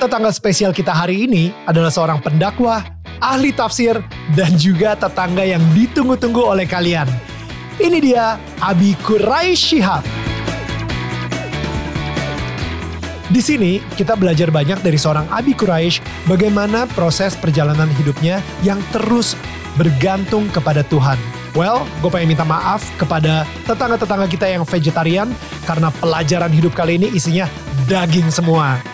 tetangga spesial kita hari ini adalah seorang pendakwah, ahli tafsir, dan juga tetangga yang ditunggu-tunggu oleh kalian. Ini dia Abi Kurai Shihab. Di sini kita belajar banyak dari seorang Abi Quraisy bagaimana proses perjalanan hidupnya yang terus bergantung kepada Tuhan. Well, gue pengen minta maaf kepada tetangga-tetangga kita yang vegetarian karena pelajaran hidup kali ini isinya daging semua.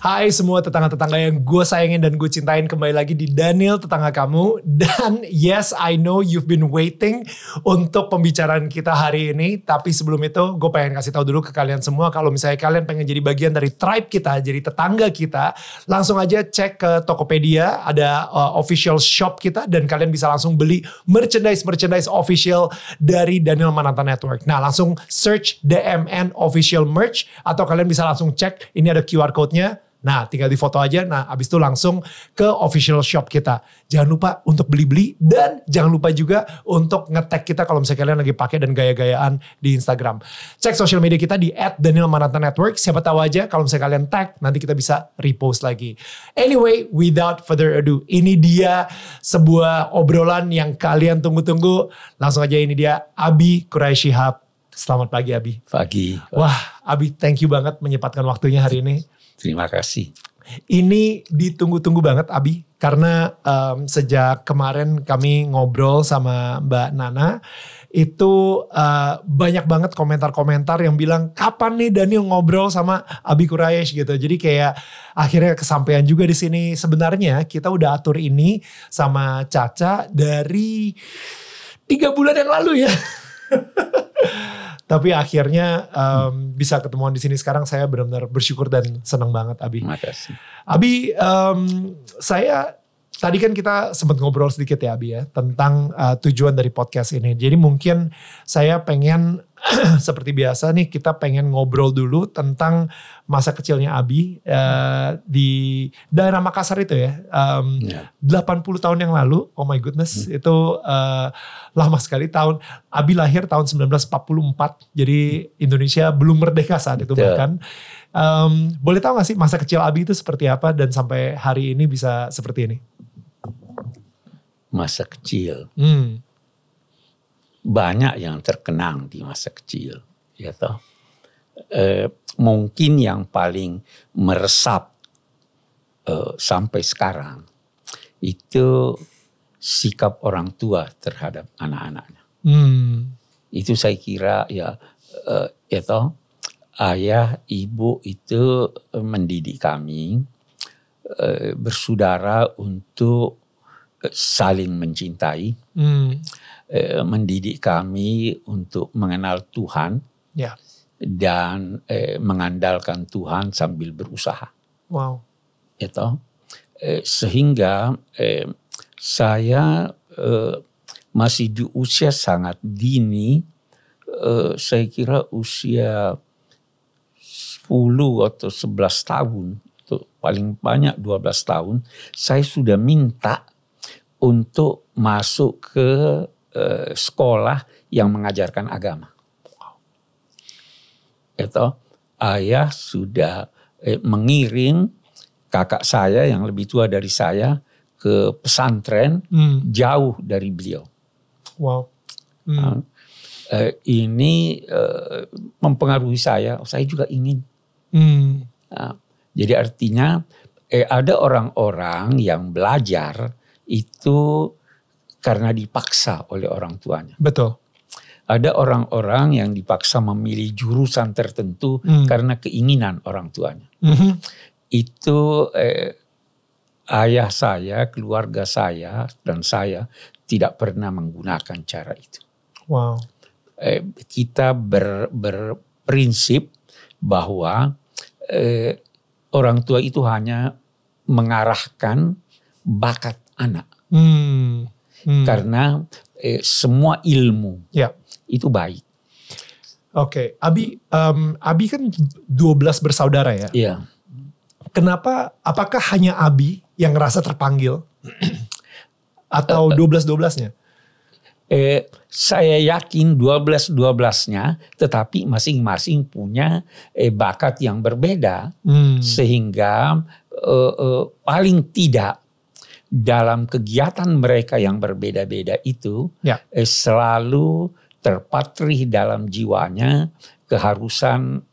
Hai semua tetangga-tetangga yang gue sayangin dan gue cintain kembali lagi di Daniel tetangga kamu. Dan yes I know you've been waiting untuk pembicaraan kita hari ini. Tapi sebelum itu gue pengen kasih tahu dulu ke kalian semua kalau misalnya kalian pengen jadi bagian dari tribe kita jadi tetangga kita langsung aja cek ke Tokopedia ada uh, official shop kita dan kalian bisa langsung beli merchandise merchandise official dari Daniel Mananta Network. Nah langsung search DMN official merch atau kalian bisa langsung cek ini ada QR code-nya Nah, tinggal di foto aja. Nah, abis itu langsung ke official shop kita. Jangan lupa untuk beli-beli dan jangan lupa juga untuk nge-tag kita kalau misalnya kalian lagi pakai dan gaya-gayaan di Instagram. Cek social media kita di @danielmanata_network. Siapa tahu aja kalau misalnya kalian tag, nanti kita bisa repost lagi. Anyway, without further ado, ini dia sebuah obrolan yang kalian tunggu-tunggu. Langsung aja ini dia Abi Quraisy Hub. Selamat pagi Abi. Pagi. Wah, Abi thank you banget menyempatkan waktunya hari ini. Terima kasih. Ini ditunggu-tunggu banget Abi karena um, sejak kemarin kami ngobrol sama Mbak Nana itu uh, banyak banget komentar-komentar yang bilang kapan nih Daniel ngobrol sama Abi Quraisy gitu. Jadi kayak akhirnya kesampaian juga di sini. Sebenarnya kita udah atur ini sama Caca dari tiga bulan yang lalu ya. Tapi akhirnya um, bisa ketemuan di sini sekarang saya benar-benar bersyukur dan senang banget Abi. Terima kasih. Abi, um, saya tadi kan kita sempat ngobrol sedikit ya Abi ya tentang uh, tujuan dari podcast ini. Jadi mungkin saya pengen seperti biasa nih kita pengen ngobrol dulu tentang masa kecilnya Abi uh, di daerah Makassar itu ya. Um, yeah. 80 tahun yang lalu, oh my goodness, hmm. itu uh, lama sekali tahun. Abi lahir tahun 1944, jadi Indonesia belum merdeka saat itu yeah. bahkan. Um, boleh tahu gak sih masa kecil Abi itu seperti apa dan sampai hari ini bisa seperti ini? Masa kecil. Hmm banyak yang terkenang di masa kecil, ya toh. E, mungkin yang paling meresap e, sampai sekarang itu sikap orang tua terhadap anak-anaknya. Hmm. Itu saya kira ya, e, ya toh, ayah ibu itu mendidik kami e, bersaudara untuk saling mencintai. Hmm eh, mendidik kami untuk mengenal Tuhan yeah. dan eh, mengandalkan Tuhan sambil berusaha. Wow. Itu eh, sehingga eh, saya eh, masih di usia sangat dini, eh, saya kira usia 10 atau 11 tahun, paling banyak 12 tahun, saya sudah minta untuk masuk ke eh, sekolah yang mengajarkan agama. Itu ayah sudah eh, mengirim kakak saya yang lebih tua dari saya ke pesantren hmm. jauh dari beliau. Wow. Hmm. Nah, eh, ini eh, mempengaruhi saya. Saya juga ingin. Hmm. Nah, jadi artinya eh, ada orang-orang yang belajar itu karena dipaksa oleh orang tuanya. Betul. Ada orang-orang yang dipaksa memilih jurusan tertentu hmm. karena keinginan orang tuanya. Hmm. Itu eh, ayah saya, keluarga saya, dan saya tidak pernah menggunakan cara itu. Wow. Eh, kita ber, berprinsip bahwa eh, orang tua itu hanya mengarahkan bakat anak Hmm. Hmm. Karena eh, semua ilmu ya. itu baik. Oke, okay. Abi, um, Abi kan 12 bersaudara ya. Iya. Kenapa? Apakah hanya Abi yang ngerasa terpanggil atau 12-12-nya? Eh, saya yakin 12-12-nya tetapi masing-masing punya eh, bakat yang berbeda hmm. sehingga eh, eh, paling tidak dalam kegiatan mereka yang berbeda-beda itu ya. eh, selalu terpatri dalam jiwanya keharusan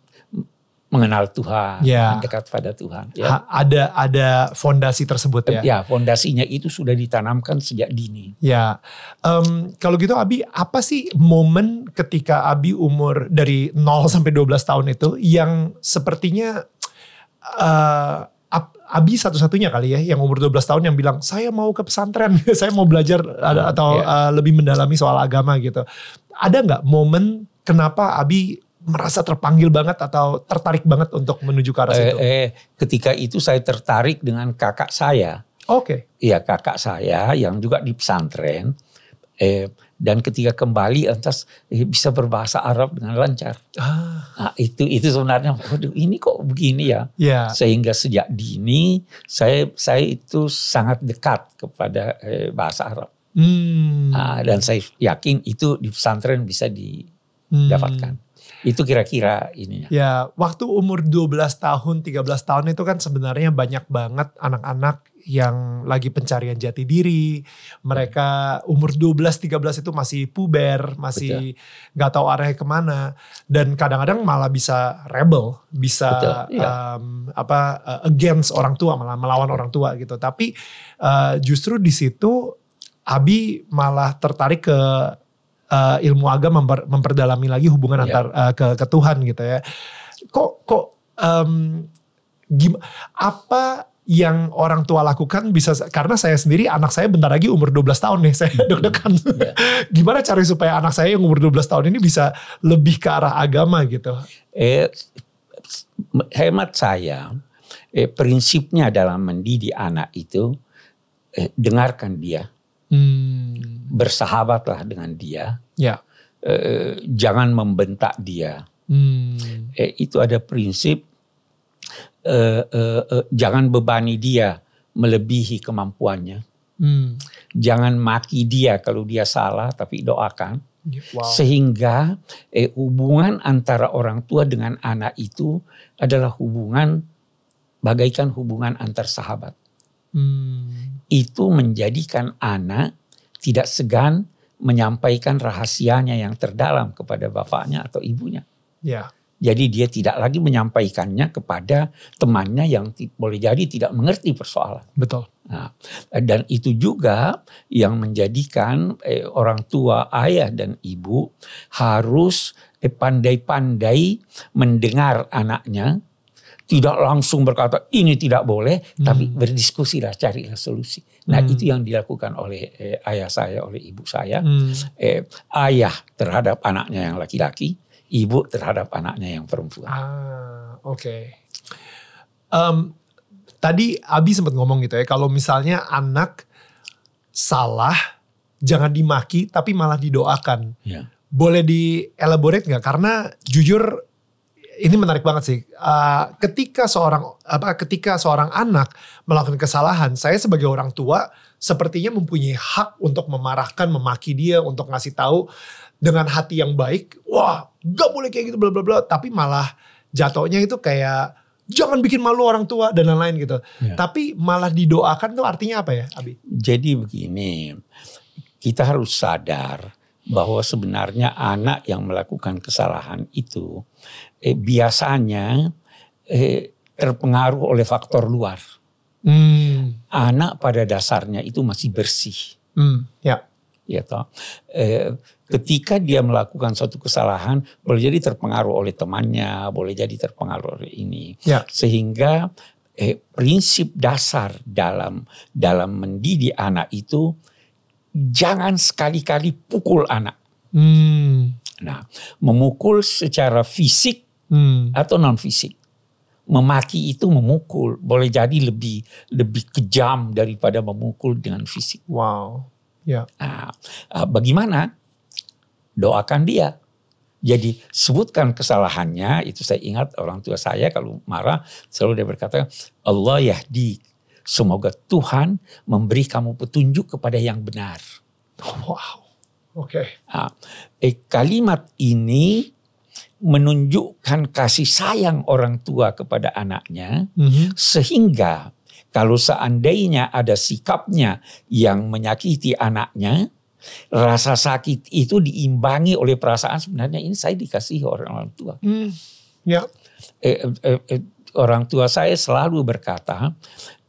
mengenal Tuhan, ya. dekat pada Tuhan. Ya. Ha, ada ada fondasi tersebut ya. Ya, fondasinya itu sudah ditanamkan sejak dini. Ya, um, kalau gitu Abi, apa sih momen ketika Abi umur dari 0 sampai 12 tahun itu yang sepertinya uh, Abi satu-satunya kali ya yang umur 12 tahun yang bilang saya mau ke pesantren, saya mau belajar atau yeah. uh, lebih mendalami soal agama gitu. Ada nggak momen kenapa Abi merasa terpanggil banget atau tertarik banget untuk menuju ke arah eh, situ? Eh, ketika itu saya tertarik dengan kakak saya. Oke. Okay. Iya kakak saya yang juga di pesantren. Eh, dan ketika kembali lantas eh, bisa berbahasa Arab dengan lancar. Ah. Nah, itu itu sebenarnya, waduh ini kok begini ya. Yeah. Sehingga sejak dini saya saya itu sangat dekat kepada eh, bahasa Arab. Hmm. Nah, dan saya yakin itu di pesantren bisa didapatkan. Hmm. Itu kira-kira ininya. Ya, waktu umur 12 tahun, 13 tahun itu kan sebenarnya banyak banget anak-anak yang lagi pencarian jati diri. Mereka umur 12, 13 itu masih puber, masih nggak tahu arahnya ke mana. Dan kadang-kadang malah bisa rebel, bisa Betul, iya. um, apa uh, against orang tua, malah melawan orang tua gitu. Tapi uh, justru di situ Abi malah tertarik ke uh, ilmu agama memper, memperdalami lagi hubungan yeah. antar uh, ke, ke Tuhan gitu ya. Kok kok um, gim, apa yang orang tua lakukan bisa karena saya sendiri anak saya bentar lagi umur 12 tahun nih saya hmm. deg-degan. Yeah. Gimana cari supaya anak saya yang umur 12 tahun ini bisa lebih ke arah agama gitu? Eh hemat saya eh, prinsipnya dalam mendidik anak itu eh, dengarkan dia Hmm. Bersahabatlah dengan dia. Ya. Eh, jangan membentak dia. Hmm. Eh, itu ada prinsip eh, eh, eh, jangan bebani dia melebihi kemampuannya. Hmm. Jangan maki dia kalau dia salah, tapi doakan. Wow. Sehingga eh, hubungan antara orang tua dengan anak itu adalah hubungan bagaikan hubungan antar sahabat. Hmm itu menjadikan anak tidak segan menyampaikan rahasianya yang terdalam kepada bapaknya atau ibunya. Ya. Jadi dia tidak lagi menyampaikannya kepada temannya yang boleh jadi tidak mengerti persoalan. Betul. Nah, dan itu juga yang menjadikan eh, orang tua, ayah dan ibu harus eh, pandai-pandai mendengar anaknya tidak langsung berkata ini tidak boleh, hmm. tapi berdiskusilah, carilah solusi. Nah hmm. itu yang dilakukan oleh eh, ayah saya, oleh ibu saya. Hmm. Eh, ayah terhadap anaknya yang laki-laki, ibu terhadap anaknya yang perempuan. Ah, oke. Okay. Um, tadi Abi sempat ngomong gitu ya, kalau misalnya anak salah, jangan dimaki, tapi malah didoakan. Ya. Boleh dielaborate nggak? Karena jujur ini menarik banget sih. Uh, ketika seorang apa ketika seorang anak melakukan kesalahan, saya sebagai orang tua sepertinya mempunyai hak untuk memarahkan, memaki dia, untuk ngasih tahu dengan hati yang baik. Wah, gak boleh kayak gitu bla bla bla. Tapi malah jatuhnya itu kayak jangan bikin malu orang tua dan lain-lain gitu. Ya. Tapi malah didoakan tuh artinya apa ya, Abi? Jadi begini, kita harus sadar bahwa sebenarnya anak yang melakukan kesalahan itu eh, biasanya eh, terpengaruh oleh faktor luar. Hmm. Anak pada dasarnya itu masih bersih. Hmm. Ya. Ya toh. Eh, ketika dia melakukan suatu kesalahan, boleh jadi terpengaruh oleh temannya, boleh jadi terpengaruh oleh ini. Ya. Sehingga eh, prinsip dasar dalam dalam mendidik anak itu jangan sekali-kali pukul anak. Hmm. Nah, memukul secara fisik hmm. atau non fisik. memaki itu memukul, boleh jadi lebih lebih kejam daripada memukul dengan fisik. Wow. Ya. Nah, bagaimana? Doakan dia. Jadi sebutkan kesalahannya, itu saya ingat orang tua saya kalau marah selalu dia berkata, Allah yahdi, semoga Tuhan memberi kamu petunjuk kepada yang benar. Wow, oke. Okay. Nah, eh, kalimat ini menunjukkan kasih sayang orang tua kepada anaknya, mm-hmm. sehingga kalau seandainya ada sikapnya yang menyakiti anaknya, rasa sakit itu diimbangi oleh perasaan sebenarnya ini saya dikasih orang orang tua. Mm, ya. Eh, eh, eh, orang tua saya selalu berkata,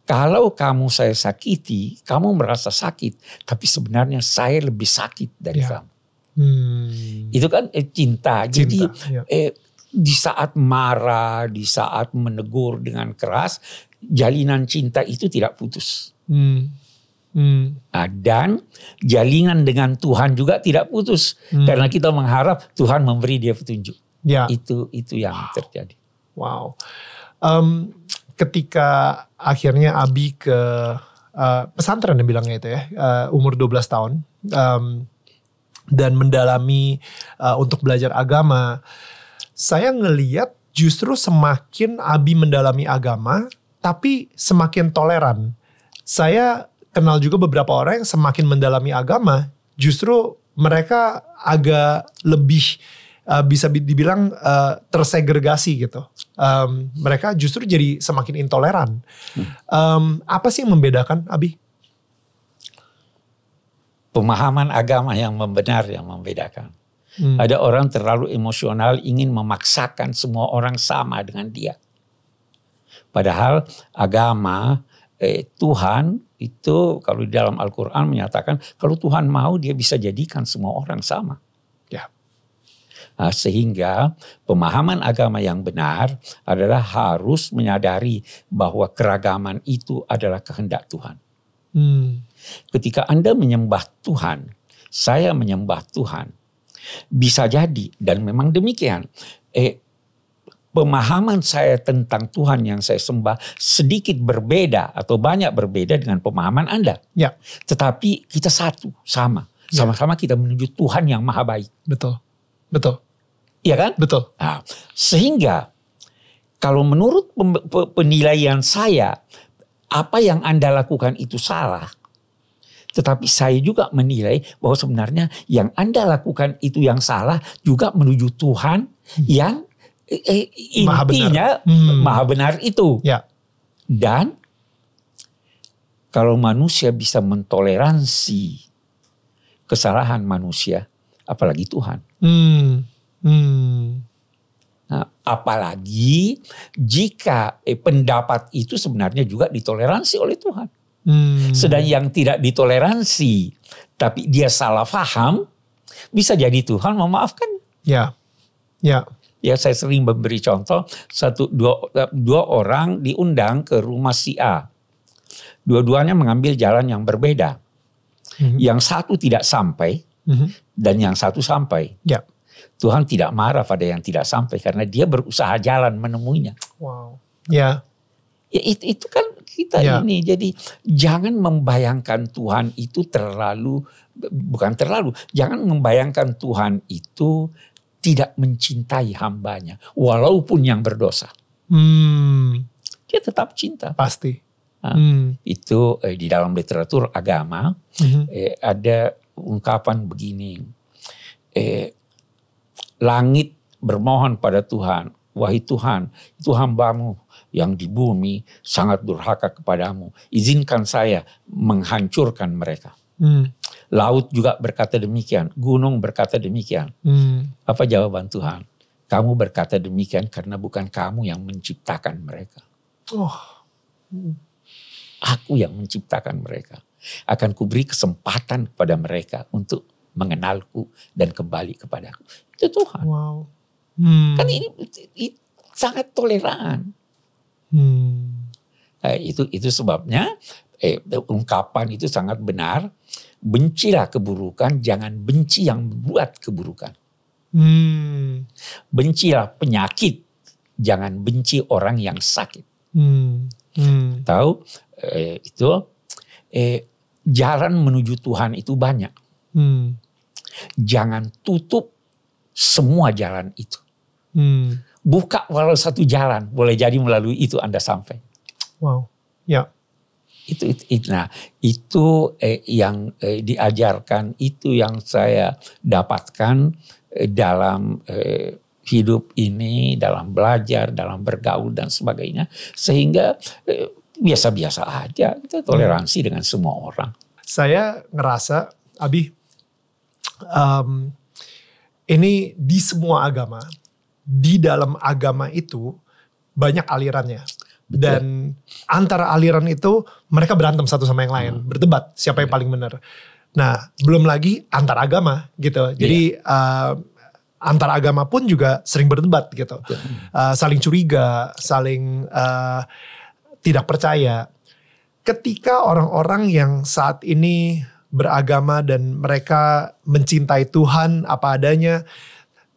kalau kamu saya sakiti, kamu merasa sakit, tapi sebenarnya saya lebih sakit dari ya. kamu. Hmm. Itu kan eh, cinta. cinta. Jadi ya. eh, di saat marah, di saat menegur dengan keras, jalinan cinta itu tidak putus. Hmm. Hmm. Nah, dan jalinan dengan Tuhan juga tidak putus hmm. karena kita mengharap Tuhan memberi dia petunjuk. Ya. Itu itu yang wow. terjadi. Wow. Um, ketika akhirnya Abi ke uh, pesantren yang bilangnya itu ya, uh, umur 12 tahun. Um, dan mendalami uh, untuk belajar agama, saya ngeliat justru semakin Abi mendalami agama, tapi semakin toleran. Saya kenal juga beberapa orang yang semakin mendalami agama, justru mereka agak lebih uh, bisa dibilang uh, tersegregasi gitu. Um, mereka justru jadi semakin intoleran. Um, apa sih yang membedakan, Abi? pemahaman agama yang membenar yang membedakan. Hmm. Ada orang terlalu emosional ingin memaksakan semua orang sama dengan dia. Padahal agama eh, Tuhan itu kalau di dalam Al-Quran menyatakan kalau Tuhan mau dia bisa jadikan semua orang sama. Ya. Nah, sehingga pemahaman agama yang benar adalah harus menyadari bahwa keragaman itu adalah kehendak Tuhan. Hmm. Ketika Anda menyembah Tuhan, saya menyembah Tuhan. Bisa jadi dan memang demikian. Eh pemahaman saya tentang Tuhan yang saya sembah sedikit berbeda atau banyak berbeda dengan pemahaman Anda. Ya. Tetapi kita satu, sama. Ya. Sama-sama kita menuju Tuhan yang maha baik. Betul. Betul. Iya kan? Betul. Nah, sehingga kalau menurut penilaian saya apa yang Anda lakukan itu salah. Tetapi saya juga menilai bahwa sebenarnya yang Anda lakukan itu yang salah juga menuju Tuhan hmm. yang eh, intinya maha benar, hmm. maha benar itu. Ya. Dan kalau manusia bisa mentoleransi kesalahan manusia, apalagi Tuhan. Hmm. Hmm. Nah, apalagi jika eh, pendapat itu sebenarnya juga ditoleransi oleh Tuhan. Hmm. Sedang yang tidak ditoleransi, tapi dia salah faham, bisa jadi Tuhan memaafkan. Ya, ya. Ya saya sering memberi contoh satu dua dua orang diundang ke rumah si A. Dua-duanya mengambil jalan yang berbeda. Hmm. Yang satu tidak sampai hmm. dan yang satu sampai. Ya. Tuhan tidak marah pada yang tidak sampai karena dia berusaha jalan menemuinya. Wow. Ya. Ya itu, itu kan kita ya. ini. Jadi jangan membayangkan Tuhan itu terlalu bukan terlalu. Jangan membayangkan Tuhan itu tidak mencintai hambanya walaupun yang berdosa. Hmm. Dia tetap cinta. Pasti. Nah, hmm. Itu eh, di dalam literatur agama hmm. eh, ada ungkapan begini. Eh, langit bermohon pada Tuhan, wahai Tuhan, itu hambamu yang di bumi sangat durhaka kepadamu. Izinkan saya menghancurkan mereka. Hmm. Laut juga berkata demikian, gunung berkata demikian. Hmm. Apa jawaban Tuhan? Kamu berkata demikian karena bukan kamu yang menciptakan mereka. Oh. Aku yang menciptakan mereka. Akan kuberi kesempatan kepada mereka untuk mengenalku dan kembali kepadaku. Itu Tuhan. Wow. Hmm. Kan ini, ini sangat toleran. Hmm. Nah, itu itu sebabnya eh, ungkapan itu sangat benar. Bencilah keburukan, jangan benci yang membuat keburukan. Hmm. Bencilah penyakit, jangan benci orang yang sakit. Hmm. Hmm. Tahu eh, itu eh, jalan menuju Tuhan itu banyak. Hmm. Jangan tutup semua jalan itu. Hmm. Buka walau satu jalan, boleh jadi melalui itu Anda sampai. Wow, ya. Itu, itu, nah itu eh, yang eh, diajarkan, itu yang saya dapatkan eh, dalam eh, hidup ini, dalam belajar, dalam bergaul dan sebagainya, sehingga eh, biasa-biasa aja kita toleransi dengan semua orang. Saya ngerasa, Abi, um, ini di semua agama, di dalam agama itu banyak alirannya. Betul. Dan antara aliran itu mereka berantem satu sama yang lain, hmm. berdebat siapa yang iya. paling benar. Nah, belum lagi antar agama gitu. Jadi yeah. uh, antar agama pun juga sering berdebat gitu, uh, saling curiga, saling uh, tidak percaya. Ketika orang-orang yang saat ini beragama dan mereka mencintai Tuhan apa adanya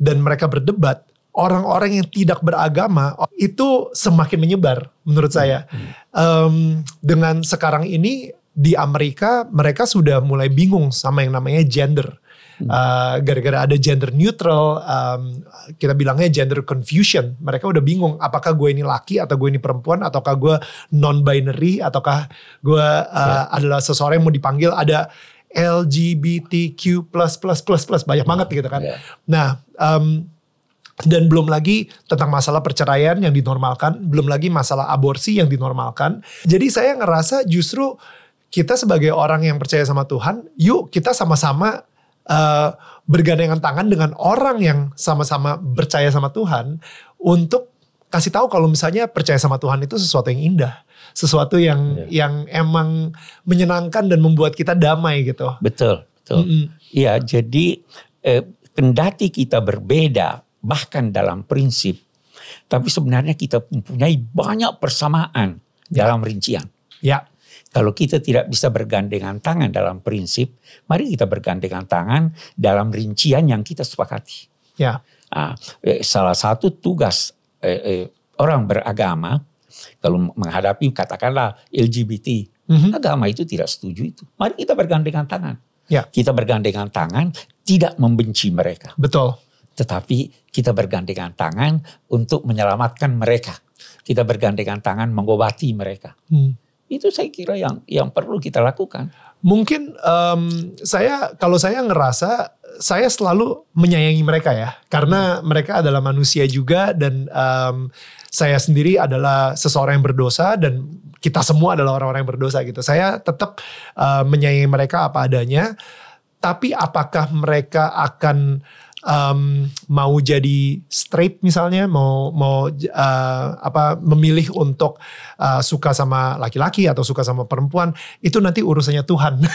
dan mereka berdebat, orang-orang yang tidak beragama itu semakin menyebar menurut saya. Um, dengan sekarang ini di Amerika mereka sudah mulai bingung sama yang namanya gender. Uh, gara-gara ada gender neutral, um, kita bilangnya gender confusion. Mereka udah bingung apakah gue ini laki atau gue ini perempuan ataukah gue non binary ataukah gue uh, yeah. adalah seseorang yang mau dipanggil ada LGBTQ plus plus plus plus banyak banget gitu kan. Yeah. Nah, um, dan belum lagi tentang masalah perceraian yang dinormalkan, belum lagi masalah aborsi yang dinormalkan. Jadi saya ngerasa justru kita sebagai orang yang percaya sama Tuhan, yuk kita sama-sama uh, bergandengan tangan dengan orang yang sama-sama percaya sama Tuhan untuk kasih tahu kalau misalnya percaya sama Tuhan itu sesuatu yang indah, sesuatu yang yeah. yang emang menyenangkan dan membuat kita damai gitu. Betul, betul. Iya, mm -hmm. jadi eh, kendati kita berbeda bahkan dalam prinsip, tapi sebenarnya kita mempunyai banyak persamaan yeah. dalam rincian. Ya. Kalau kita tidak bisa bergandengan tangan dalam prinsip, mari kita bergandengan tangan dalam rincian yang kita sepakati. Ya. Nah, salah satu tugas eh, eh, orang beragama kalau menghadapi katakanlah LGBT, mm-hmm. agama itu tidak setuju itu. Mari kita bergandengan tangan. Ya. Kita bergandengan tangan tidak membenci mereka. Betul. Tetapi kita bergandengan tangan untuk menyelamatkan mereka. Kita bergandengan tangan mengobati mereka. Hmm. Itu saya kira yang yang perlu kita lakukan. Mungkin um, saya kalau saya ngerasa saya selalu menyayangi mereka ya, karena hmm. mereka adalah manusia juga dan um, saya sendiri adalah seseorang yang berdosa dan kita semua adalah orang-orang yang berdosa gitu. Saya tetap uh, menyayangi mereka apa adanya, tapi apakah mereka akan um, mau jadi straight misalnya mau mau uh, apa memilih untuk uh, suka sama laki-laki atau suka sama perempuan itu nanti urusannya Tuhan.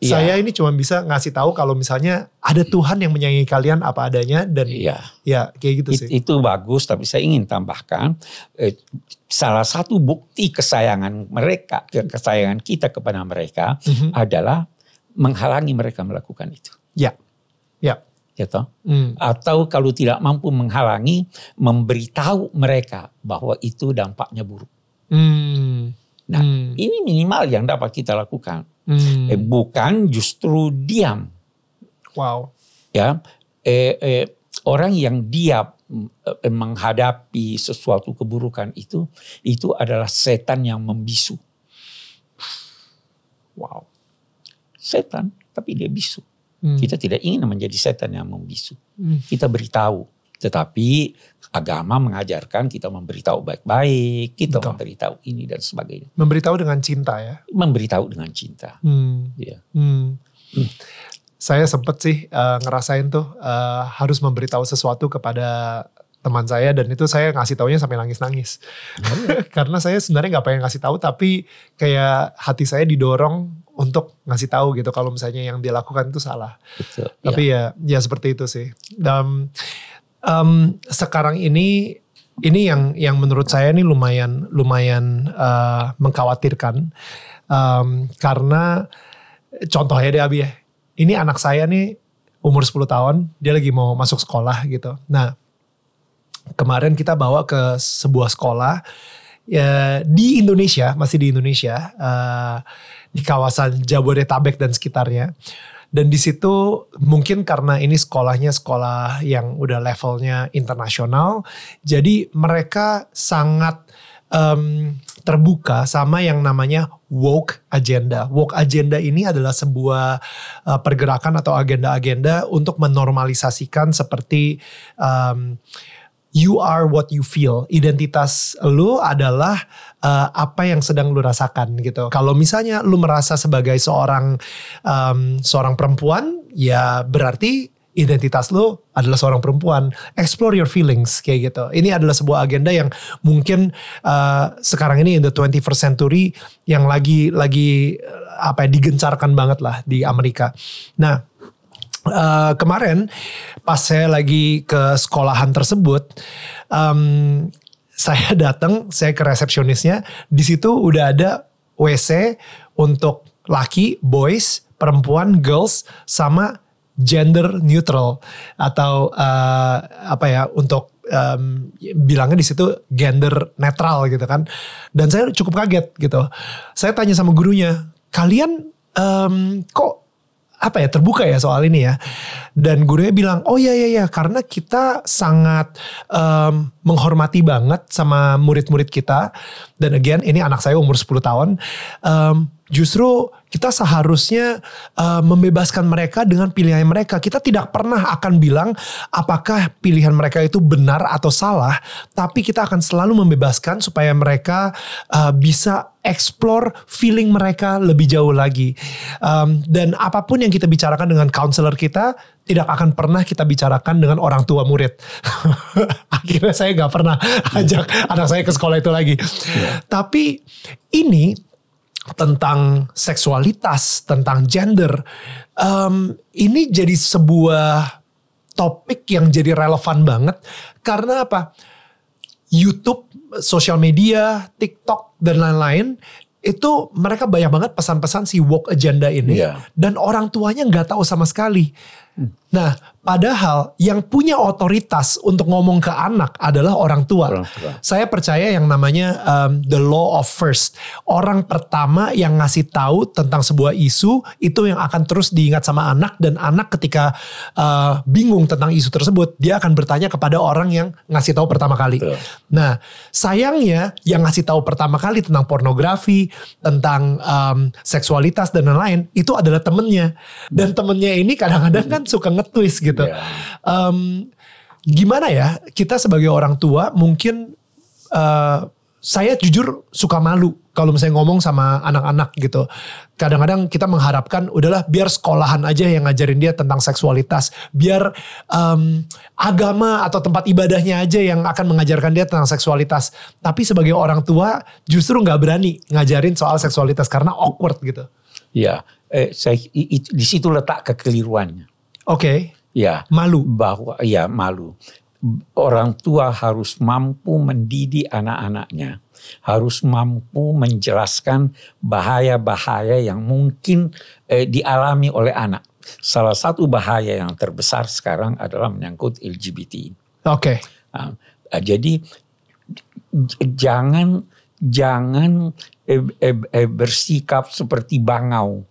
yeah. Saya ini cuma bisa ngasih tahu kalau misalnya ada Tuhan yang menyayangi kalian apa adanya dan yeah. ya kayak gitu sih. It, itu bagus tapi saya ingin tambahkan eh, salah satu bukti kesayangan mereka kesayangan kita kepada mereka mm -hmm. adalah menghalangi mereka melakukan itu. Ya. Ya gitu. Hmm. Atau kalau tidak mampu menghalangi, memberitahu mereka bahwa itu dampaknya buruk. Hmm. Nah, hmm. ini minimal yang dapat kita lakukan. Hmm. Eh, bukan justru diam. Wow. Ya, eh, eh, orang yang diam eh, menghadapi sesuatu keburukan itu, itu adalah setan yang membisu. Wow. Setan, tapi dia bisu. Hmm. Kita tidak ingin menjadi setan yang membisu. Hmm. Kita beritahu. Tetapi agama mengajarkan kita memberitahu baik-baik, kita Betul. memberitahu ini dan sebagainya. Memberitahu dengan cinta ya? Memberitahu dengan cinta. Hmm. Ya. Hmm. Hmm. Saya sempat sih uh, ngerasain tuh uh, harus memberitahu sesuatu kepada teman saya dan itu saya ngasih taunya sampai nangis-nangis. Hmm. Karena saya sebenarnya nggak pengen ngasih tahu tapi kayak hati saya didorong untuk ngasih tahu gitu kalau misalnya yang dia lakukan itu salah. Betul. Tapi ya ya, ya seperti itu sih. Dan um, sekarang ini ini yang yang menurut saya ini lumayan lumayan uh, mengkhawatirkan um, karena contohnya deh Abi ya. Ini anak saya nih umur 10 tahun, dia lagi mau masuk sekolah gitu. Nah, kemarin kita bawa ke sebuah sekolah ya, di Indonesia, masih di Indonesia, uh, di kawasan Jabodetabek dan sekitarnya. Dan di situ mungkin karena ini sekolahnya sekolah yang udah levelnya internasional, jadi mereka sangat um, terbuka sama yang namanya woke agenda. Woke agenda ini adalah sebuah uh, pergerakan atau agenda-agenda untuk menormalisasikan seperti um, you are what you feel. Identitas lu adalah uh, apa yang sedang lu rasakan gitu. Kalau misalnya lu merasa sebagai seorang um, seorang perempuan, ya berarti identitas lu adalah seorang perempuan. Explore your feelings kayak gitu. Ini adalah sebuah agenda yang mungkin uh, sekarang ini in the 21st century yang lagi lagi apa ya digencarkan banget lah di Amerika. Nah, uh, kemarin pas saya lagi ke sekolahan tersebut, um, saya datang, saya ke resepsionisnya, di situ udah ada WC untuk laki, boys, perempuan, girls, sama gender neutral atau uh, apa ya untuk um, bilangnya di situ gender netral gitu kan. Dan saya cukup kaget gitu. Saya tanya sama gurunya, kalian um, kok apa ya terbuka ya soal ini ya. Dan gurunya bilang, oh iya iya iya karena kita sangat um, menghormati banget sama murid-murid kita. Dan again ini anak saya umur 10 tahun. Um, justru kita seharusnya uh, membebaskan mereka dengan pilihan mereka. Kita tidak pernah akan bilang apakah pilihan mereka itu benar atau salah, tapi kita akan selalu membebaskan supaya mereka uh, bisa explore feeling mereka lebih jauh lagi. Um, dan apa pun yang kita bicarakan dengan counselor kita, tidak akan pernah kita bicarakan dengan orang tua murid. Akhirnya saya nggak pernah ajak anak saya ke sekolah itu lagi. Yeah. Tapi ini tentang seksualitas, tentang gender, um, ini jadi sebuah topik yang jadi relevan banget karena apa? YouTube, sosial media, TikTok dan lain-lain itu mereka banyak banget pesan-pesan si woke agenda ini yeah. dan orang tuanya nggak tahu sama sekali. Hmm. Nah, Padahal yang punya otoritas untuk ngomong ke anak adalah orang tua. Orang tua. Saya percaya yang namanya um, the law of first. Orang pertama yang ngasih tahu tentang sebuah isu itu yang akan terus diingat sama anak dan anak ketika uh, bingung tentang isu tersebut dia akan bertanya kepada orang yang ngasih tahu pertama kali. Betul. Nah, sayangnya yang ngasih tahu pertama kali tentang pornografi, tentang um, seksualitas dan lain-lain itu adalah temennya. Dan temennya ini kadang-kadang kan suka ngetwist gitu gitu. Yeah. Um, gimana ya kita sebagai orang tua mungkin uh, saya jujur suka malu kalau misalnya ngomong sama anak-anak gitu. Kadang-kadang kita mengharapkan udahlah biar sekolahan aja yang ngajarin dia tentang seksualitas. Biar um, agama atau tempat ibadahnya aja yang akan mengajarkan dia tentang seksualitas. Tapi sebagai orang tua justru nggak berani ngajarin soal seksualitas karena awkward gitu. Iya, eh, saya, di situ letak kekeliruannya. Oke. Okay. Ya, malu bahwa ya malu. Orang tua harus mampu mendidik anak-anaknya, harus mampu menjelaskan bahaya-bahaya yang mungkin eh, dialami oleh anak. Salah satu bahaya yang terbesar sekarang adalah menyangkut LGBT. Oke. Okay. Nah, jadi jangan jangan eh, eh, eh, bersikap seperti bangau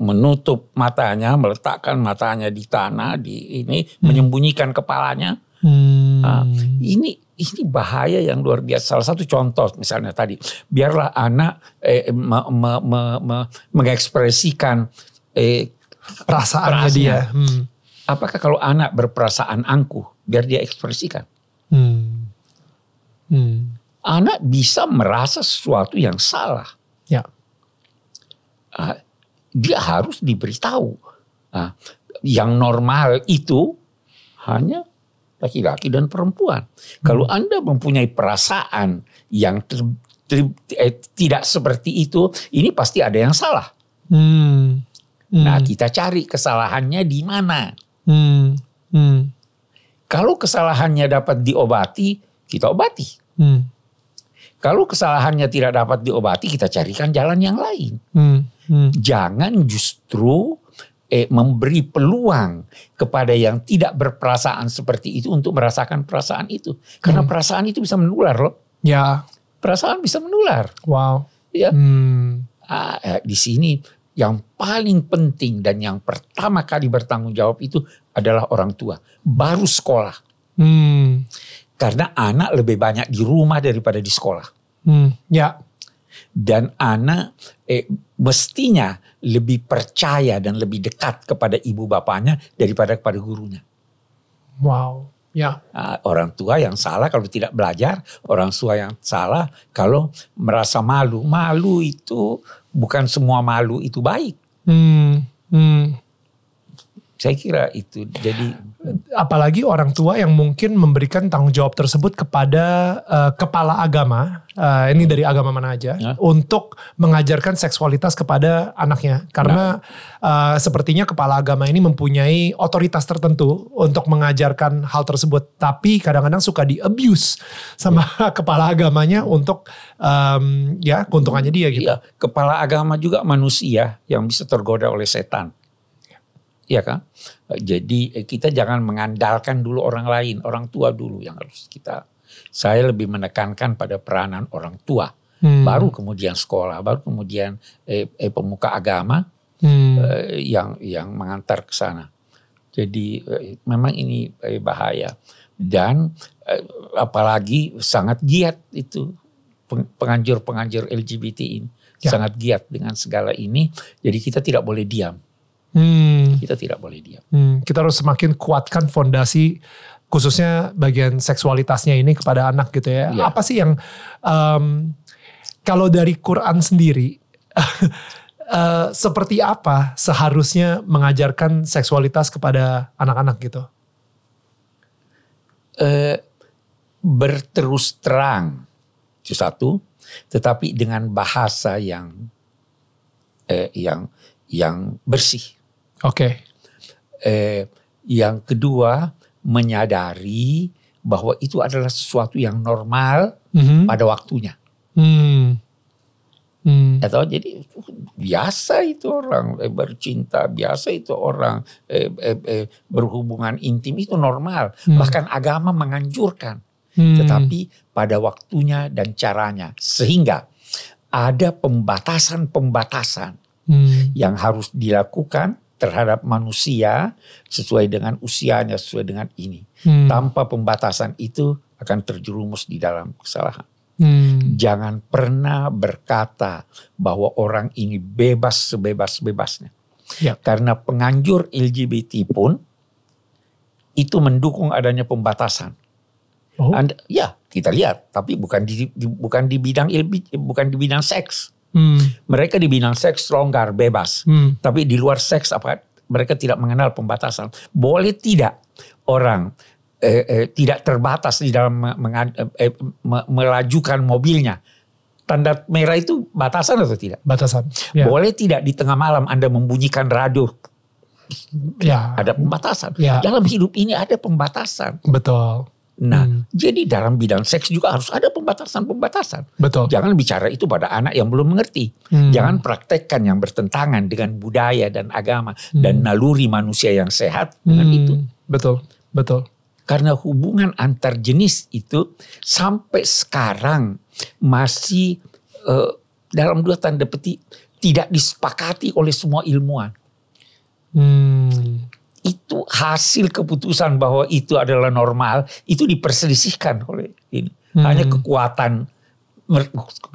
menutup matanya, meletakkan matanya di tanah, di ini hmm. menyembunyikan kepalanya. Hmm. Nah, ini ini bahaya yang luar biasa. Salah satu contoh misalnya tadi, biarlah anak eh, me, me, me, me, mengekspresikan eh, perasaannya dia. Hmm. Apakah kalau anak berperasaan angkuh, biar dia ekspresikan? Hmm. Hmm. Anak bisa merasa sesuatu yang salah. Ya. Uh, dia harus diberitahu. Nah, yang normal itu hanya laki-laki dan perempuan. Hmm. Kalau Anda mempunyai perasaan yang ter, ter, eh, tidak seperti itu, ini pasti ada yang salah. Hmm. Hmm. Nah, kita cari kesalahannya di mana. Hmm. Hmm. Kalau kesalahannya dapat diobati, kita obati. Hmm. Kalau kesalahannya tidak dapat diobati, kita carikan jalan yang lain. Hmm. Hmm. Jangan justru eh, memberi peluang kepada yang tidak berperasaan seperti itu untuk merasakan perasaan itu. Karena hmm. perasaan itu bisa menular loh. Ya. Perasaan bisa menular. Wow. Ya. Hmm. Ah, eh, di sini yang paling penting dan yang pertama kali bertanggung jawab itu adalah orang tua. Baru sekolah. Hmm. Karena anak lebih banyak di rumah daripada di sekolah. Hmm. Ya dan anak eh, mestinya lebih percaya dan lebih dekat kepada ibu bapaknya daripada kepada gurunya. Wow, ya. Nah, orang tua yang salah kalau tidak belajar, orang tua yang salah kalau merasa malu. Malu itu bukan semua malu itu baik. Hmm, hmm. Saya kira itu. Jadi apalagi orang tua yang mungkin memberikan tanggung jawab tersebut kepada uh, kepala agama, uh, ini dari agama mana aja, ya. untuk mengajarkan seksualitas kepada anaknya. Karena nah. uh, sepertinya kepala agama ini mempunyai otoritas tertentu untuk mengajarkan hal tersebut, tapi kadang-kadang suka di abuse sama ya. kepala agamanya untuk um, ya keuntungannya dia gitu. Ya, kepala agama juga manusia yang bisa tergoda oleh setan. Iya kan? Jadi eh, kita jangan mengandalkan dulu orang lain, orang tua dulu yang harus kita. Saya lebih menekankan pada peranan orang tua, hmm. baru kemudian sekolah, baru kemudian eh, eh, pemuka agama hmm. eh, yang yang mengantar ke sana. Jadi eh, memang ini eh, bahaya dan eh, apalagi sangat giat itu penganjur-penganjur LGBT ini ya. sangat giat dengan segala ini. Jadi kita tidak boleh diam Hmm. Kita tidak boleh diam. Hmm. Kita harus semakin kuatkan fondasi khususnya bagian seksualitasnya ini kepada anak gitu ya. ya. Apa sih yang um, kalau dari Quran sendiri uh, seperti apa seharusnya mengajarkan seksualitas kepada anak-anak gitu? Uh, berterus terang itu satu, tetapi dengan bahasa yang uh, yang yang bersih. Oke. Okay. Eh, yang kedua menyadari bahwa itu adalah sesuatu yang normal mm-hmm. pada waktunya. Mm. Mm. Atau jadi biasa itu orang eh, bercinta, biasa itu orang eh, eh, eh, berhubungan intim itu normal. Mm. Bahkan agama menganjurkan, mm. tetapi pada waktunya dan caranya, sehingga ada pembatasan-pembatasan mm. yang harus dilakukan terhadap manusia sesuai dengan usianya, sesuai dengan ini. Hmm. Tanpa pembatasan itu akan terjerumus di dalam kesalahan. Hmm. Jangan pernah berkata bahwa orang ini bebas sebebas-bebasnya. Ya. Karena penganjur LGBT pun itu mendukung adanya pembatasan. Oh. Anda, ya kita lihat, tapi bukan di, di bukan di bidang bukan di bidang seks. Hmm. Mereka di bidang seks longgar, bebas. Hmm. Tapi di luar seks apa? Mereka tidak mengenal pembatasan. Boleh tidak orang eh, eh, tidak terbatas di dalam eh, melajukan mobilnya? Tanda merah itu batasan atau tidak? Batasan. Ya. Boleh tidak di tengah malam Anda membunyikan radio? Ya. Ada pembatasan. Ya. Dalam hidup ini ada pembatasan. Betul. Nah, hmm. jadi dalam bidang seks juga harus ada pembatasan-pembatasan. Betul. Jangan bicara itu pada anak yang belum mengerti. Hmm. Jangan praktekkan yang bertentangan dengan budaya dan agama hmm. dan naluri manusia yang sehat dengan hmm. itu. Betul, betul. Karena hubungan antar jenis itu sampai sekarang masih uh, dalam dua tanda petik tidak disepakati oleh semua ilmuwan. Hmm itu hasil keputusan bahwa itu adalah normal itu diperselisihkan oleh ini. Hmm. Hanya kekuatan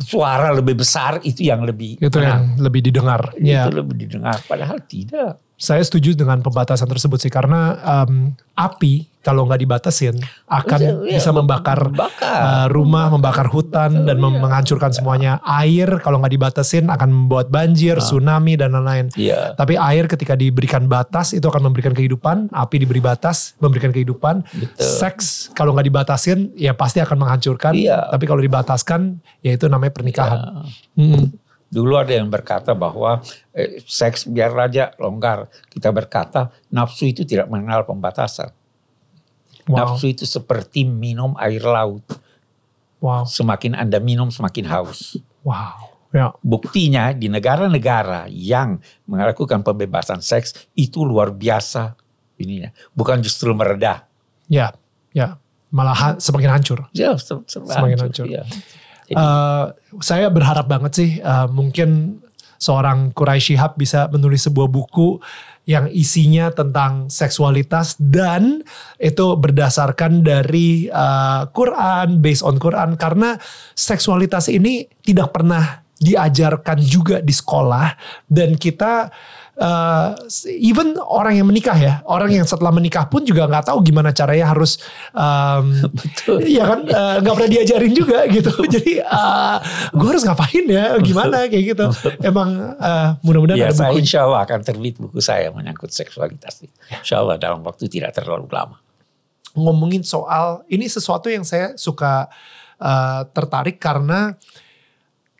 suara lebih besar itu yang lebih itu yang lebih didengar. Itu ya. lebih didengar padahal tidak. Saya setuju dengan pembatasan tersebut sih karena um, api kalau nggak dibatasin akan ya, bisa membakar uh, rumah, membakar hutan dan ya. menghancurkan semuanya. Air kalau nggak dibatasin akan membuat banjir, nah. tsunami dan lain-lain. Ya. Tapi air ketika diberikan batas itu akan memberikan kehidupan. Api diberi batas memberikan kehidupan. Betul. Seks kalau nggak dibatasin ya pasti akan menghancurkan. Ya. Tapi kalau dibataskan ya itu namanya pernikahan. Ya. Hmm. Dulu ada yang berkata bahwa eh, seks biar raja longgar. Kita berkata nafsu itu tidak mengenal pembatasan. Wow. Nafsu itu seperti minum air laut. Wow. Semakin Anda minum semakin haus. Wow. Ya. Buktinya di negara-negara yang melakukan pembebasan seks itu luar biasa ininya, bukan justru meredah. Ya, ya, malah ha semakin hancur. Ya, semakin hancur. hancur. Ya. Uh, saya berharap banget sih uh, mungkin seorang Quraisy Shihab bisa menulis sebuah buku yang isinya tentang seksualitas dan itu berdasarkan dari uh, Quran, based on Quran. Karena seksualitas ini tidak pernah diajarkan juga di sekolah dan kita uh, even orang yang menikah ya orang yang setelah menikah pun juga nggak tahu gimana caranya harus um, Betul. ya kan? Eh, nggak uh, pernah diajarin juga gitu. Jadi uh, gue harus ngapain ya? Gimana? Kayak gitu. Emang uh, mudah-mudahan ya, ada buku insya Allah akan terbit buku saya menyangkut seksualitas. Insya Allah dalam waktu tidak terlalu lama. Ngomongin soal ini sesuatu yang saya suka uh, tertarik karena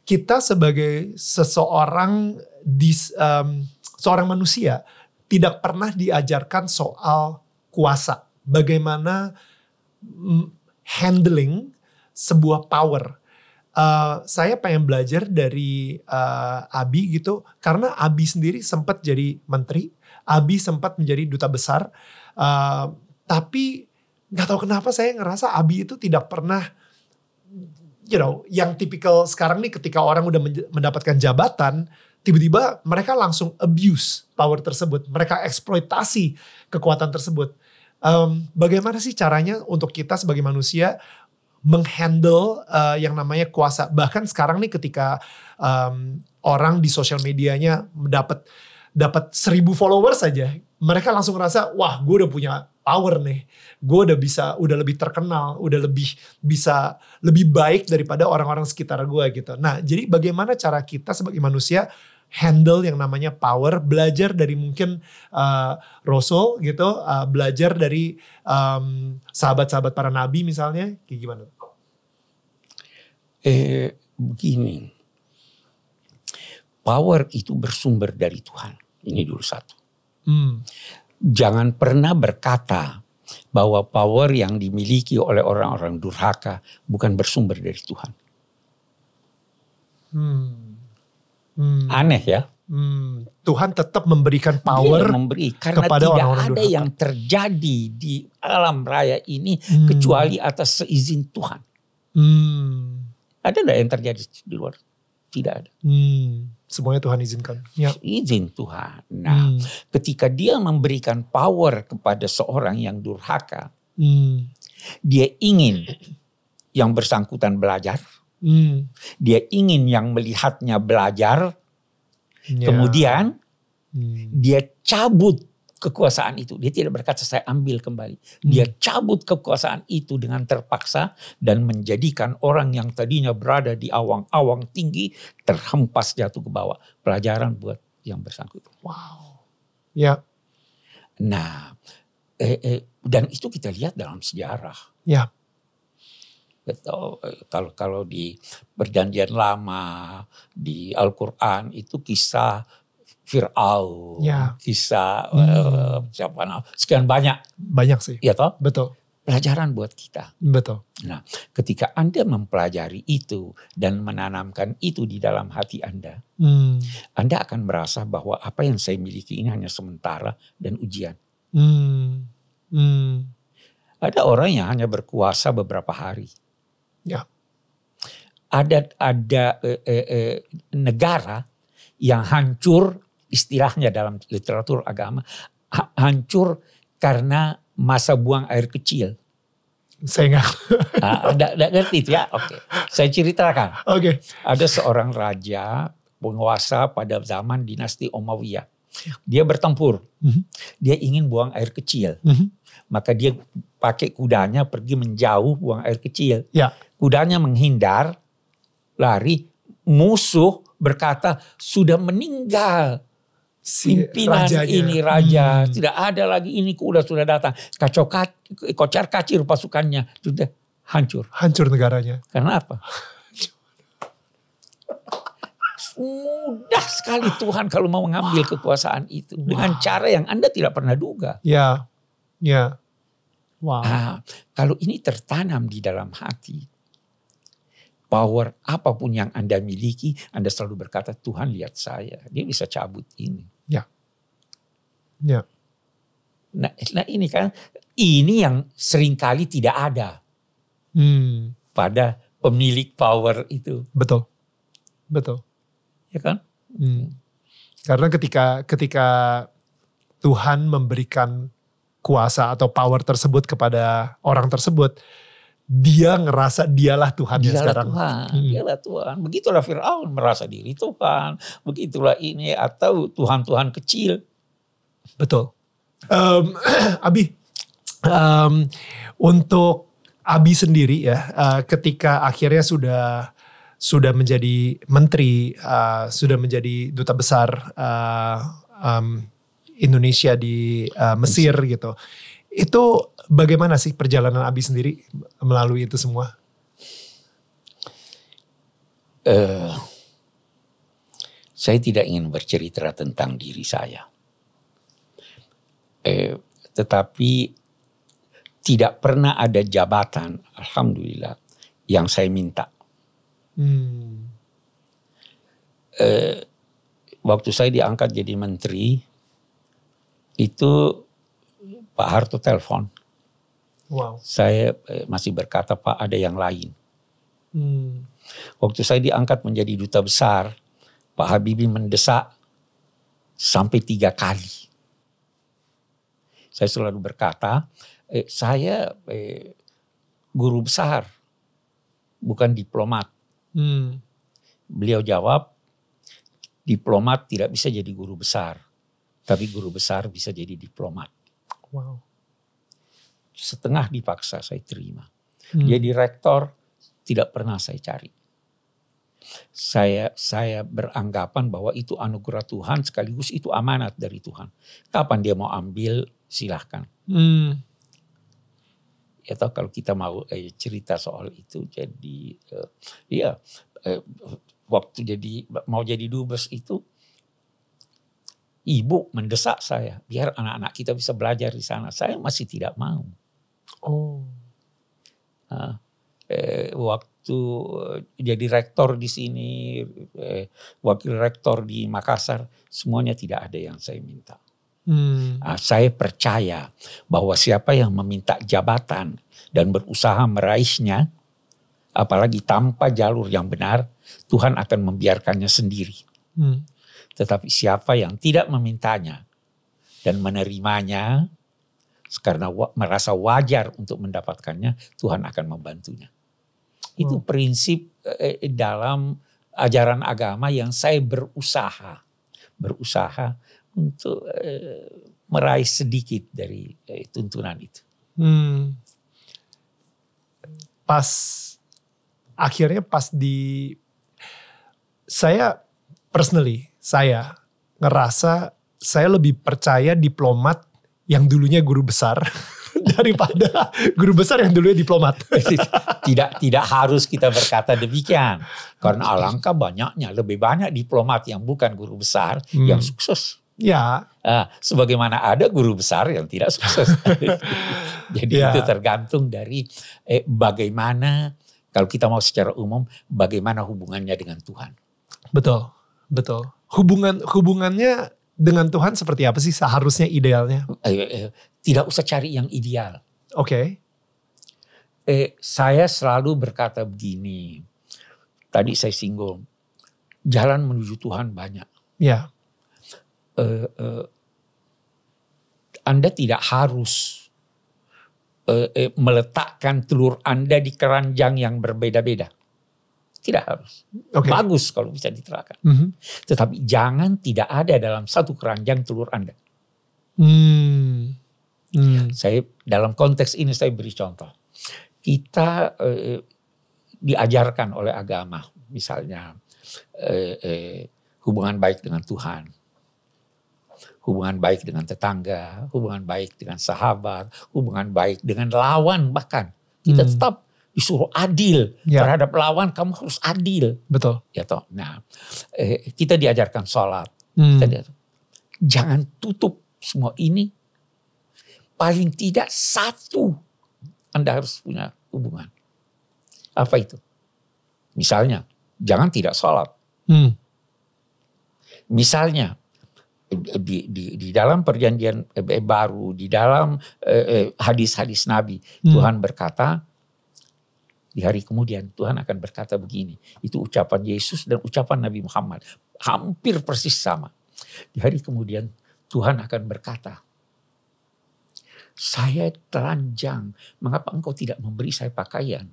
kita sebagai seseorang di um, seorang manusia tidak pernah diajarkan soal kuasa, bagaimana handling sebuah power. Uh, saya pengen belajar dari uh, Abi gitu, karena Abi sendiri sempat jadi menteri, Abi sempat menjadi duta besar, uh, tapi nggak tahu kenapa saya ngerasa Abi itu tidak pernah you know, yang tipikal sekarang nih ketika orang udah mendapatkan jabatan, tiba-tiba mereka langsung abuse power tersebut, mereka eksploitasi kekuatan tersebut. Um, bagaimana sih caranya untuk kita sebagai manusia menghandle uh, yang namanya kuasa? Bahkan sekarang nih ketika um, orang di sosial medianya mendapat dapat seribu followers saja, mereka langsung ngerasa, wah gue udah punya power nih. Gue udah bisa, udah lebih terkenal, udah lebih bisa lebih baik daripada orang-orang sekitar gue gitu. Nah, jadi bagaimana cara kita sebagai manusia handle yang namanya power, belajar dari mungkin uh, Rasul gitu, uh, belajar dari um, sahabat-sahabat para nabi misalnya, kayak gimana? Eh, begini, power itu bersumber dari Tuhan. Ini dulu satu. Hmm. Jangan pernah berkata bahwa power yang dimiliki oleh orang-orang durhaka bukan bersumber dari Tuhan. Hmm. Hmm. Aneh ya. Hmm. Tuhan tetap memberikan power Dia memberi, karena kepada tidak orang-orang ada yang terjadi di alam raya ini hmm. kecuali atas seizin Tuhan. Hmm. Ada enggak yang terjadi di luar? Tidak ada. Hmm. Semuanya Tuhan izinkan. Ya. Izin Tuhan. Nah, hmm. ketika dia memberikan power kepada seorang yang durhaka, hmm. dia ingin yang bersangkutan belajar, hmm. dia ingin yang melihatnya belajar, ya. kemudian hmm. dia cabut kekuasaan itu. Dia tidak berkata saya ambil kembali. Dia hmm. cabut kekuasaan itu dengan terpaksa dan menjadikan orang yang tadinya berada di awang-awang tinggi terhempas jatuh ke bawah. Pelajaran buat yang bersangkutan. Wow. Ya. Nah, eh, eh, dan itu kita lihat dalam sejarah. Ya. Betul. Kalau kalau di perjanjian lama di Al-Qur'an itu kisah Fir'aun, ya. kisah hmm. uh, siapa nama, sekian banyak. Banyak sih. Iya toh? Betul. Pelajaran buat kita. Betul. Nah, ketika Anda mempelajari itu dan menanamkan itu di dalam hati Anda, hmm. Anda akan merasa bahwa apa yang saya miliki ini hanya sementara dan ujian. Hmm. Hmm. Ada orang yang hanya berkuasa beberapa hari. Ya. Ada ada eh, eh, negara yang hancur istilahnya dalam literatur agama hancur karena masa buang air kecil. Saya nggak. nah, ngerti itu ya? Oke. Okay. Saya ceritakan. Oke. Okay. Ada seorang raja penguasa pada zaman dinasti Umayyah. Dia bertempur. Mm -hmm. Dia ingin buang air kecil. Mm -hmm. Maka dia pakai kudanya pergi menjauh buang air kecil. Ya. Kudanya menghindar, lari. Musuh berkata sudah meninggal si pimpinan rajanya. ini raja. Hmm. tidak ada lagi ini kuda sudah datang. Kacau kocar kacir pasukannya. Sudah hancur. Hancur negaranya. Karena apa? Mudah sekali Tuhan kalau mau mengambil kekuasaan itu. Dengan cara yang anda tidak pernah duga. Ya ya. Wow. Nah, kalau ini tertanam di dalam hati power apa pun yang Anda miliki, Anda selalu berkata, Tuhan lihat saya. Dia bisa cabut ini. Ya. Ya. Nah, nah ini kan, ini yang sering kali tidak ada. Hmm. Pada pemilik power itu. Betul. Betul. Ya kan? Hmm. Karena ketika ketika Tuhan memberikan kuasa atau power tersebut kepada orang tersebut, dia ngerasa dialah Tuhan dialah sekarang. Tuhan, hmm. dialah Tuhan. Begitulah Firaun merasa diri Tuhan, begitulah ini atau Tuhan-Tuhan kecil. Betul. Um, Abi, um, untuk Abi sendiri ya, uh, ketika akhirnya sudah sudah menjadi menteri, uh, sudah menjadi duta besar uh, um, Indonesia di uh, Mesir gitu. Itu bagaimana sih perjalanan Abi sendiri melalui itu semua? Uh, saya tidak ingin bercerita tentang diri saya. Uh, tetapi tidak pernah ada jabatan, alhamdulillah, yang saya minta. Hmm. Uh, waktu saya diangkat jadi menteri, itu Pak Harto telepon. Wow. Saya eh, masih berkata Pak ada yang lain. Hmm. Waktu saya diangkat menjadi duta besar, Pak Habibie mendesak sampai tiga kali. Saya selalu berkata, eh, saya eh, guru besar, bukan diplomat. Hmm. Beliau jawab, diplomat tidak bisa jadi guru besar tapi guru besar bisa jadi diplomat. Wow. Setengah dipaksa saya terima. Hmm. Jadi rektor tidak pernah saya cari. Saya saya beranggapan bahwa itu anugerah Tuhan sekaligus itu amanat dari Tuhan. Kapan dia mau ambil silahkan. Hmm. Ya tahu kalau kita mau eh, cerita soal itu jadi eh, ya eh, waktu jadi mau jadi dubes itu ibu mendesak saya biar anak-anak kita bisa belajar di sana. Saya masih tidak mau. Oh. Nah, eh, waktu eh, jadi rektor di sini, eh, wakil rektor di Makassar, semuanya tidak ada yang saya minta. Hmm. Nah, saya percaya bahwa siapa yang meminta jabatan dan berusaha meraihnya, apalagi tanpa jalur yang benar, Tuhan akan membiarkannya sendiri. Hmm. Tetapi siapa yang tidak memintanya dan menerimanya karena merasa wajar untuk mendapatkannya, Tuhan akan membantunya. Itu prinsip eh, dalam ajaran agama yang saya berusaha, berusaha untuk eh, meraih sedikit dari eh, tuntunan itu. Hmm. Pas akhirnya pas di saya personally saya ngerasa saya lebih percaya diplomat yang dulunya guru besar daripada guru besar yang dulunya diplomat. tidak tidak harus kita berkata demikian. Karena alangkah banyaknya lebih banyak diplomat yang bukan guru besar hmm. yang sukses. Ya. Nah, sebagaimana ada guru besar yang tidak sukses. Jadi ya. itu tergantung dari eh, bagaimana kalau kita mau secara umum bagaimana hubungannya dengan Tuhan. Betul, betul hubungan hubungannya dengan Tuhan seperti apa sih seharusnya idealnya? Eh, eh, tidak usah cari yang ideal. Oke. Okay. Eh, saya selalu berkata begini. Tadi saya singgung, jalan menuju Tuhan banyak. Ya. Eh, eh, anda tidak harus eh, eh, meletakkan telur Anda di keranjang yang berbeda-beda. Tidak harus. Okay. Bagus kalau bisa diterapkan. Mm -hmm. Tetapi jangan tidak ada dalam satu keranjang telur Anda. Mm. Mm. Saya dalam konteks ini saya beri contoh. Kita eh, diajarkan oleh agama, misalnya eh, eh, hubungan baik dengan Tuhan, hubungan baik dengan tetangga, hubungan baik dengan sahabat, hubungan baik dengan lawan bahkan. Kita hmm. tetap disuruh adil ya. terhadap lawan kamu harus adil betul ya toh nah eh, kita diajarkan sholat hmm. kita diajarkan. jangan tutup semua ini paling tidak satu anda harus punya hubungan apa itu Misalnya, jangan tidak sholat. Hmm. Misalnya, di, di, di dalam perjanjian eh, baru, di dalam eh, eh, hadis-hadis eh, Nabi, hmm. Tuhan berkata, di hari kemudian Tuhan akan berkata begini. Itu ucapan Yesus dan ucapan Nabi Muhammad. Hampir persis sama. Di hari kemudian Tuhan akan berkata, saya telanjang, mengapa engkau tidak memberi saya pakaian?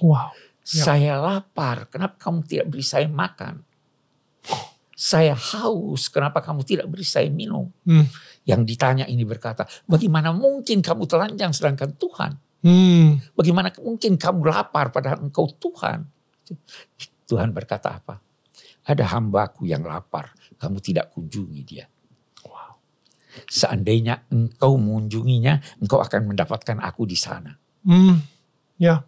Wow. Ya. Saya lapar, kenapa kamu tidak beri saya makan? Saya haus, kenapa kamu tidak beri saya minum? Hmm. Yang ditanya ini berkata, bagaimana mungkin kamu telanjang sedangkan Tuhan? Hmm. Bagaimana mungkin kamu lapar padahal engkau Tuhan? Tuhan berkata apa? Ada hambaku yang lapar, kamu tidak kunjungi dia. Wow. Seandainya engkau mengunjunginya, engkau akan mendapatkan aku di sana. Hmm. Ya.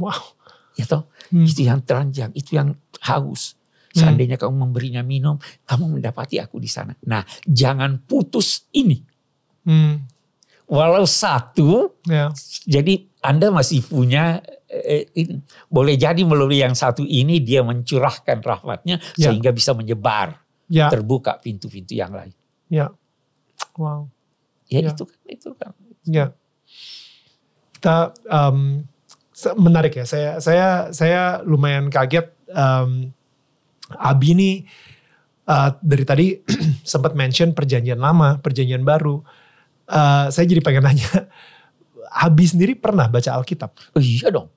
Wow. Ya toh, hmm. itu yang teranjang, itu yang haus. Hmm. Seandainya hmm. kamu memberinya minum, kamu mendapati aku di sana. Nah, jangan putus ini. Hmm. Walau satu, ya. jadi Anda masih punya eh, ini. boleh jadi melalui yang satu ini dia mencurahkan rahmatnya ya. sehingga bisa menyebar, ya. terbuka pintu-pintu yang lain. Ya, wow. Ya, ya. itu kan, itu kan. Ya, kita um, menarik ya. Saya saya saya lumayan kaget. Um, Abi ini uh, dari tadi sempat mention perjanjian lama, perjanjian baru. Uh, saya jadi pengen nanya, Abi sendiri pernah baca Alkitab? Oh, iya dong.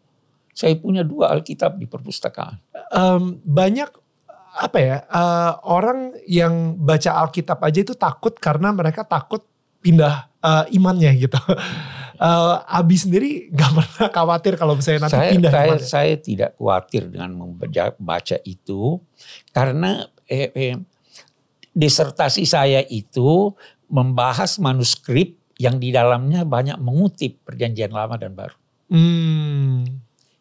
Saya punya dua Alkitab di perpustakaan. Um, banyak apa ya uh, orang yang baca Alkitab aja itu takut karena mereka takut pindah uh, imannya gitu uh, Abi sendiri gak pernah khawatir kalau misalnya nanti saya, pindah saya, saya tidak khawatir dengan membaca itu karena eh, eh, disertasi saya itu membahas manuskrip yang di dalamnya banyak mengutip perjanjian lama dan baru. Hmm.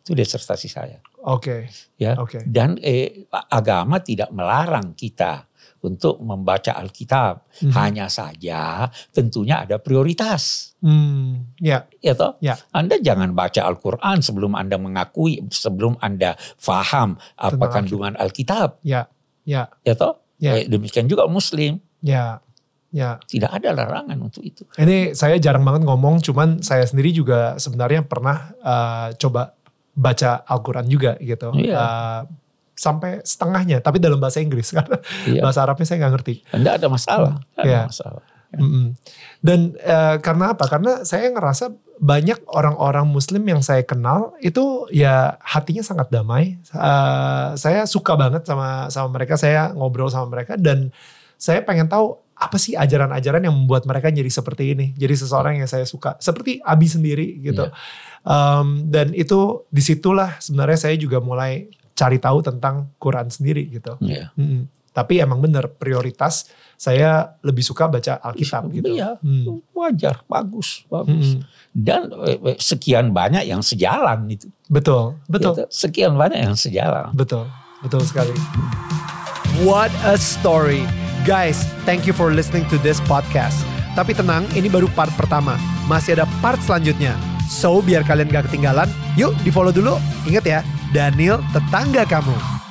Itu disertasi saya. Oke. Okay. Ya. Okay. Dan eh, agama tidak melarang kita untuk membaca Alkitab. Hmm. Hanya saja tentunya ada prioritas. Hmm. Ya. Ya toh? Ya. Anda jangan baca Al-Quran sebelum Anda mengakui, sebelum Anda faham apa Tentang kandungan Alkitab. Ya. Ya. Ya toh? Ya. Eh, demikian juga Muslim. Ya. Ya. Tidak ada larangan untuk itu. Ini saya jarang banget ngomong, cuman saya sendiri juga sebenarnya pernah uh, coba baca Al-Quran juga gitu. Iya. Uh, sampai setengahnya, tapi dalam bahasa Inggris karena iya. bahasa Arabnya saya nggak ngerti. Tidak ada masalah. Tidak ya. ada masalah. Ya. Mm -hmm. Dan uh, karena apa? Karena saya ngerasa banyak orang-orang Muslim yang saya kenal itu ya hatinya sangat damai. Uh, saya suka banget sama sama mereka. Saya ngobrol sama mereka dan saya pengen tahu apa sih ajaran-ajaran yang membuat mereka jadi seperti ini. Jadi seseorang yang saya suka. Seperti Abi sendiri gitu. Yeah. Um, dan itu di situlah sebenarnya saya juga mulai cari tahu tentang Quran sendiri gitu. Yeah. Hmm. Tapi emang bener prioritas saya lebih suka baca Alkitab gitu. Iya, hmm. wajar, bagus, bagus. Hmm. Dan eh, sekian banyak yang sejalan itu. Betul, betul. Gitu, sekian banyak yang sejalan. Betul, betul sekali. What a story. Guys, thank you for listening to this podcast. Tapi tenang, ini baru part pertama. Masih ada part selanjutnya. So, biar kalian gak ketinggalan, yuk di follow dulu. Ingat ya, Daniel tetangga kamu.